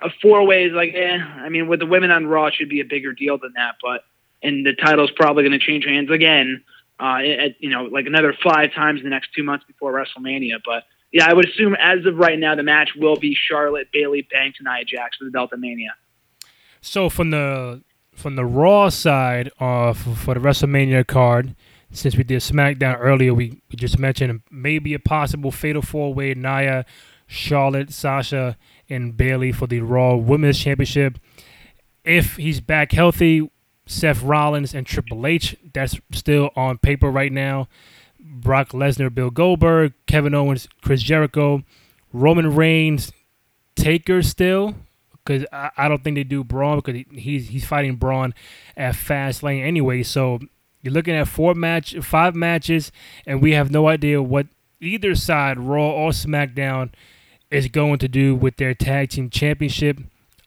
Speaker 3: a four way is like, eh. I mean, with the women on Raw, it should be a bigger deal than that. But and the title's probably going to change hands again, uh, at, you know, like another five times in the next two months before WrestleMania. But yeah, I would assume as of right now, the match will be Charlotte, Bayley, Banks, and Nia Jax for the Delta Mania.
Speaker 2: So from the from the Raw side, uh, for, for the WrestleMania card, since we did SmackDown earlier, we, we just mentioned maybe a possible Fatal Four Way Nia, Charlotte, Sasha, and Bayley for the Raw Women's Championship. If he's back healthy, Seth Rollins and Triple H, that's still on paper right now. Brock Lesnar, Bill Goldberg, Kevin Owens, Chris Jericho, Roman Reigns, Taker still because I, I, don't think they do Braun because he, he's he's fighting Braun at Fastlane anyway. So you're looking at four match, five matches, and we have no idea what either side, Raw or SmackDown, is going to do with their tag team championship.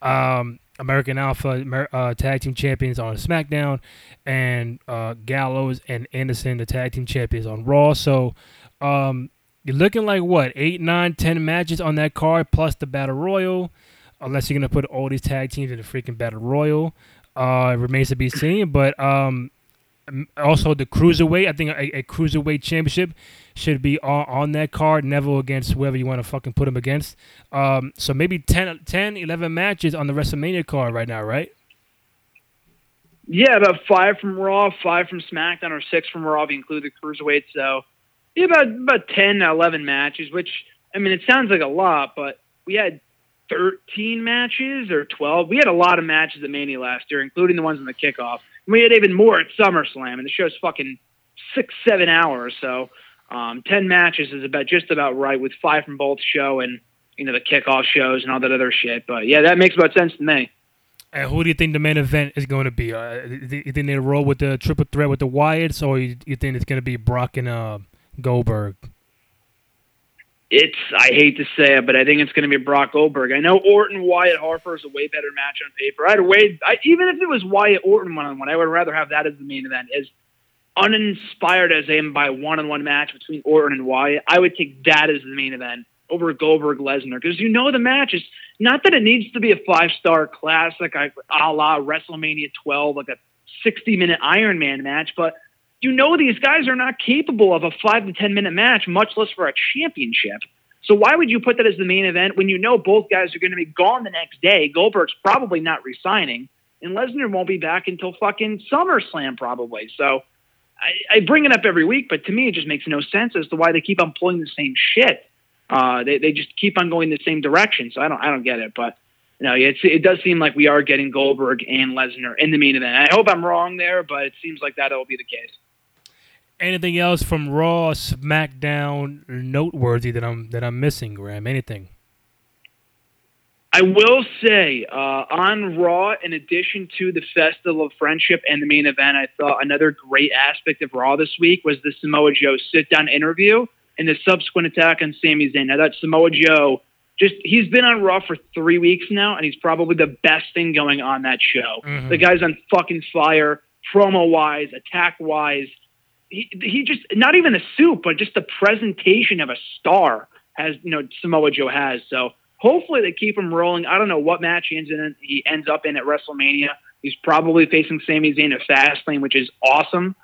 Speaker 2: Um, American Alpha uh, tag team champions on SmackDown, and uh, Gallows and Anderson, the tag team champions on Raw. So um, you're looking like what eight, nine, ten matches on that card plus the Battle Royal unless you're gonna put all these tag teams in the freaking battle royal. Uh, it remains to be seen. But um, also the cruiserweight, I think a, a cruiserweight championship should be on, on that card. Neville against whoever you want to fucking put him against. Um, so maybe 10, 10, 11 matches on the WrestleMania card right now, right?
Speaker 3: Yeah, about five from Raw, five from SmackDown, or six from Raw if you include the cruiserweight. So yeah, about about 10, 11 matches. Which I mean, it sounds like a lot, but we had 13 matches or 12. We had a lot of matches at Mania last year, including the ones in the kickoff. We had even more at SummerSlam, and the show's fucking six, seven hours. So um, 10 matches is about just about right with five from both show and you know the kickoff shows and all that other shit. But yeah, that makes about sense to me.
Speaker 2: And who do you think the main event is going to be? Uh, you think they roll with the triple threat with the Wyatts, or you, you think it's going to be Brock and uh, Goldberg?
Speaker 3: It's I hate to say it, but I think it's going to be Brock Goldberg. I know Orton Wyatt Harper is a way better match on paper. I'd wait I, even if it was Wyatt Orton one on one, I would rather have that as the main event. As uninspired as I am by one on one match between Orton and Wyatt, I would take that as the main event over Goldberg Lesnar because you know the match is not that it needs to be a five star classic a la WrestleMania 12, like a 60 minute Iron Man match, but you know these guys are not capable of a five to ten minute match, much less for a championship. So why would you put that as the main event when you know both guys are going to be gone the next day? Goldberg's probably not resigning, and Lesnar won't be back until fucking SummerSlam probably. So I, I bring it up every week, but to me it just makes no sense as to why they keep on pulling the same shit. Uh, they they just keep on going the same direction. So I don't I don't get it, but. No, it's, it does seem like we are getting Goldberg and Lesnar in the main event. I hope I'm wrong there, but it seems like that'll be the case
Speaker 2: anything else from Raw, SmackDown noteworthy that I'm that I'm missing, Graham? Anything?
Speaker 3: I will say uh, on Raw, in addition to the Festival of Friendship and the main event, I thought another great aspect of Raw this week was the Samoa Joe sit down interview and the subsequent attack on Sami Zayn. Now, that Samoa Joe just he's been on Raw for three weeks now, and he's probably the best thing going on that show. Mm-hmm. The guy's on fucking fire, promo wise, attack wise he, he just not even the suit, but just the presentation of a star has you know Samoa Joe has. So hopefully they keep him rolling. I don't know what match he ends in. He ends up in at WrestleMania. He's probably facing Sami Zayn at Fastlane, which is awesome.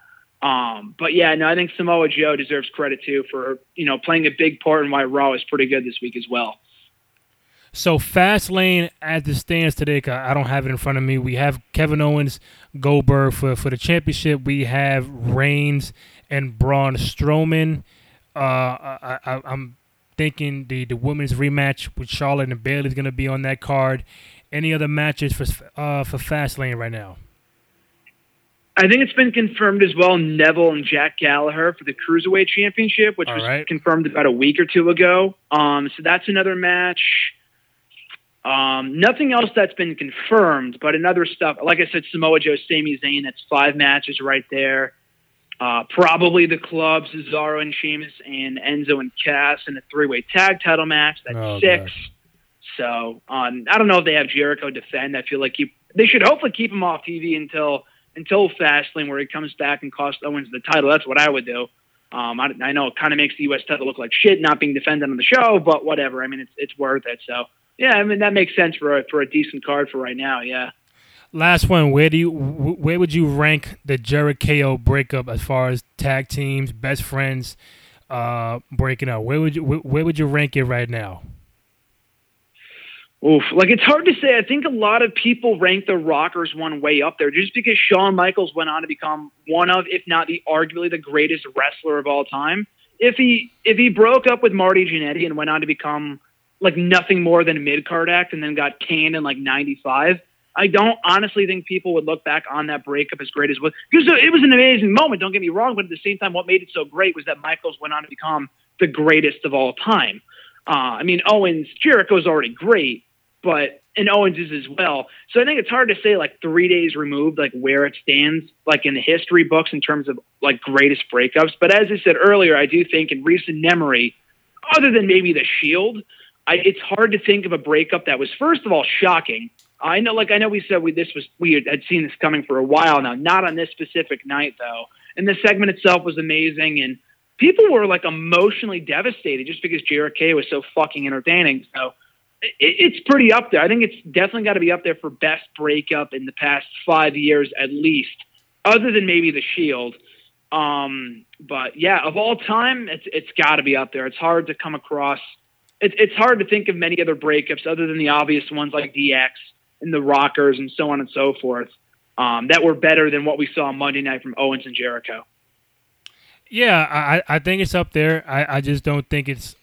Speaker 3: Um, but yeah, no, I think Samoa Joe deserves credit too for you know playing a big part in why Raw is pretty good this week as well.
Speaker 2: So Fastlane as it stands today, I don't have it in front of me. We have Kevin Owens, Goldberg for for the championship. We have Reigns and Braun Strowman. Uh, I, I, I'm thinking the the women's rematch with Charlotte and Bayley is going to be on that card. Any other matches for uh, for Fastlane right now?
Speaker 3: I think it's been confirmed as well. Neville and Jack Gallagher for the Cruiserweight Championship, which All was right. confirmed about a week or two ago. Um, so that's another match. Um, nothing else that's been confirmed, but another stuff. Like I said, Samoa Joe, Sami Zayn. That's five matches right there. Uh, probably the club, Cesaro and Sheamus, and Enzo and Cass in a three-way tag title match. That's oh, six. So um, I don't know if they have Jericho defend. I feel like he, they should hopefully keep him off TV until until Fastlane, where he comes back and costs Owens the title. That's what I would do. Um, I, I know it kind of makes the U.S. title look like shit not being defended on the show, but whatever. I mean, it's it's worth it. So yeah, I mean that makes sense for a, for a decent card for right now. Yeah.
Speaker 2: Last one. Where do you where would you rank the Jericho breakup as far as tag teams, best friends, uh, breaking up? Where would you where would you rank it right now?
Speaker 3: Oof, like it's hard to say. I think a lot of people rank the Rockers one way up there just because Shawn Michaels went on to become one of, if not the arguably the greatest wrestler of all time. If he if he broke up with Marty Jannetty and went on to become like nothing more than a mid card act and then got canned in like 95. I don't honestly think people would look back on that breakup as great as what because it was an amazing moment. Don't get me wrong, but at the same time, what made it so great was that Michaels went on to become the greatest of all time. Uh, I mean, Owens Jericho is already great, but and Owens is as well. So I think it's hard to say like three days removed, like where it stands, like in the history books in terms of like greatest breakups. But as I said earlier, I do think in recent memory, other than maybe the Shield, I, it's hard to think of a breakup that was first of all shocking. I know, like I know, we said we this was we had seen this coming for a while now. Not on this specific night though, and the segment itself was amazing, and people were like emotionally devastated just because Jericho was so fucking entertaining. So it, it's pretty up there. I think it's definitely got to be up there for best breakup in the past five years at least, other than maybe the Shield. Um, but yeah, of all time, it's it's got to be up there. It's hard to come across. It's it's hard to think of many other breakups other than the obvious ones like DX and the Rockers and so on and so forth um, that were better than what we saw Monday night from Owens and Jericho.
Speaker 2: Yeah, I, I think it's up there. I, I just don't think it's,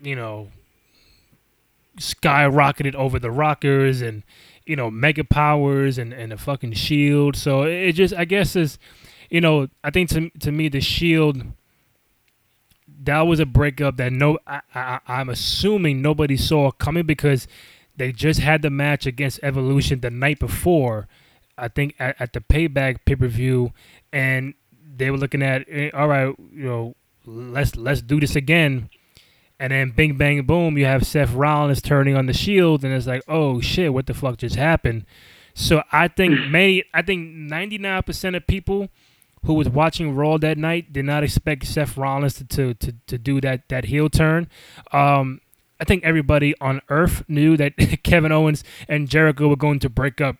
Speaker 2: you know, skyrocketed over the Rockers and, you know, Mega Powers and, and the fucking Shield. So it just, I guess, is, you know, I think to, to me, the Shield, that was a breakup that no, I, I, I'm assuming nobody saw coming because they just had the match against Evolution the night before, I think at, at the Payback pay per view, and they were looking at, eh, all right, you know, let's let's do this again, and then bing bang boom, you have Seth Rollins turning on the Shield, and it's like, oh shit, what the fuck just happened? So I think many, I think ninety nine percent of people who was watching Raw that night did not expect Seth Rollins to to, to, to do that that heel turn. Um, I think everybody on Earth knew that Kevin Owens and Jericho were going to break up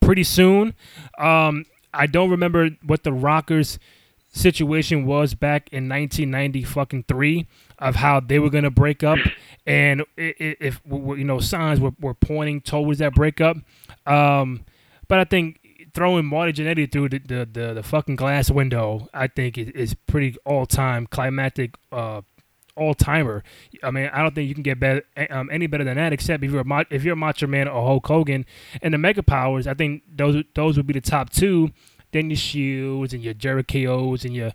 Speaker 2: pretty soon. Um, I don't remember what the Rockers situation was back in 1990 fucking three of how they were going to break up and if you know signs were, were pointing towards that breakup um, but i think throwing Marty Jannetty through the, the, the, the, fucking glass window i think is, is pretty all-time climactic uh, all timer. I mean, I don't think you can get better, um, any better than that, except if you're a, if you're a Macho Man or Hulk Hogan and the Mega Powers. I think those those would be the top two. Then your Shields and your Jericho's and your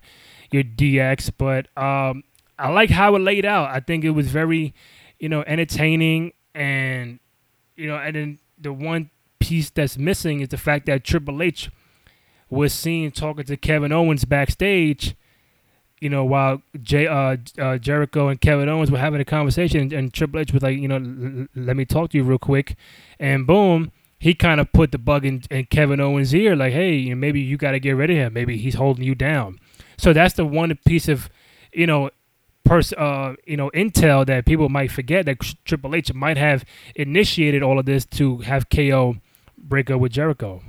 Speaker 2: your DX. But um, I like how it laid out. I think it was very, you know, entertaining and you know, and then the one piece that's missing is the fact that Triple H was seen talking to Kevin Owens backstage you know, while Jay, uh, uh, Jericho and Kevin Owens were having a conversation, and, and Triple H was like, you know, l- let me talk to you real quick, and boom, he kind of put the bug in, in Kevin Owens' ear, like, hey, you know, maybe you got to get rid of him. Maybe he's holding you down. So that's the one piece of, you know, pers- uh, you know, intel that people might forget that Triple H might have initiated all of this to have KO break up with Jericho.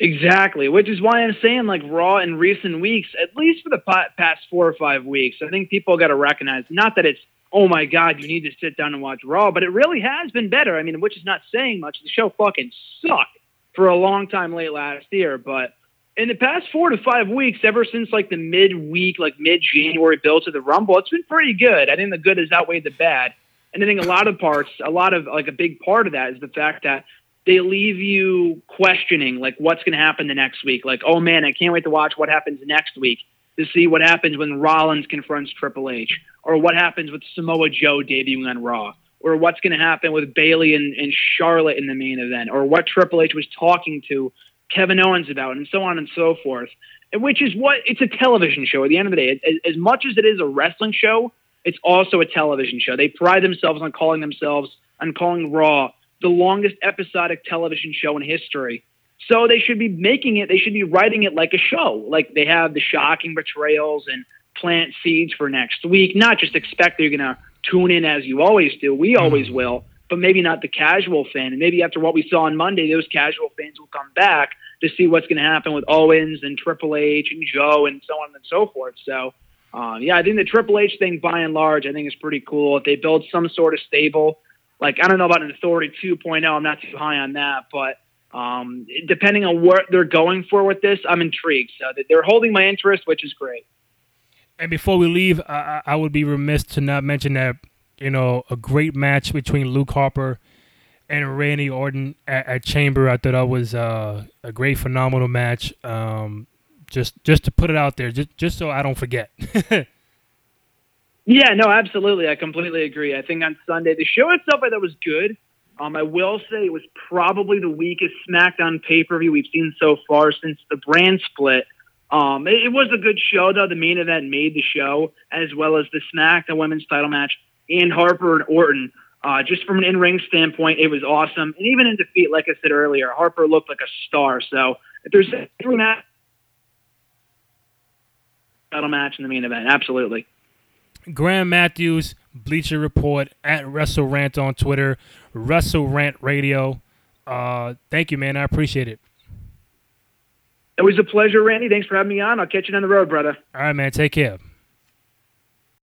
Speaker 3: Exactly, which is why I'm saying like Raw in recent weeks, at least for the past four or five weeks, I think people got to recognize not that it's oh my god, you need to sit down and watch Raw, but it really has been better. I mean, which is not saying much. The show fucking sucked for a long time late last year, but in the past four to five weeks, ever since like the mid-week, like mid-January build to the Rumble, it's been pretty good. I think the good has outweighed the bad. And I think a lot of parts, a lot of like a big part of that is the fact that they leave you questioning like what's going to happen the next week. Like, oh man, I can't wait to watch what happens next week to see what happens when Rollins confronts Triple H, or what happens with Samoa Joe debuting on Raw, or what's going to happen with Bayley and, and Charlotte in the main event, or what Triple H was talking to Kevin Owens about, and so on and so forth. Which is what it's a television show. At the end of the day, as, as much as it is a wrestling show, it's also a television show. They pride themselves on calling themselves on calling Raw the longest episodic television show in history. So they should be making it, they should be writing it like a show. Like they have the shocking betrayals and plant seeds for next week. Not just expect they're going to tune in as you always do. We mm-hmm. always will, but maybe not the casual fan. And maybe after what we saw on Monday, those casual fans will come back to see what's going to happen with Owens and Triple H and Joe and so on and so forth. So, um, yeah, I think the Triple H thing, by and large, I think is pretty cool. If they build some sort of stable like I don't know about an Authority 2.0. I'm not too high on that, but um, depending on what they're going for with this, I'm intrigued. So they're holding my interest, which is great.
Speaker 2: And before we leave, I, I would be remiss to not mention that you know, a great match between Luke Harper and Randy Orton at, at Chamber. I thought that was uh, a great, phenomenal match. Um, just just to put it out there, just just so I don't forget.
Speaker 3: yeah, no, absolutely. I completely agree. I think on Sunday the show itself I thought was good. Um, I will say it was probably the weakest SmackDown pay per view we've seen so far since the brand split. Um, it, it, was a good show though. The main event made the show, as well as the SmackDown Women's Title match and Harper and Orton. Uh, just from an in-ring standpoint, it was awesome. And even in defeat, like I said earlier, Harper looked like a star. So if there's a match, title match in the main event, absolutely.
Speaker 2: Graham Matthews, Bleacher Report at Wrestle Rant on Twitter, Wrestle Rant Radio. Uh, thank you, man. I appreciate it.
Speaker 3: It was a pleasure, Randy. Thanks for having me on. I'll catch you down the road, brother.
Speaker 2: All right, man. Take care.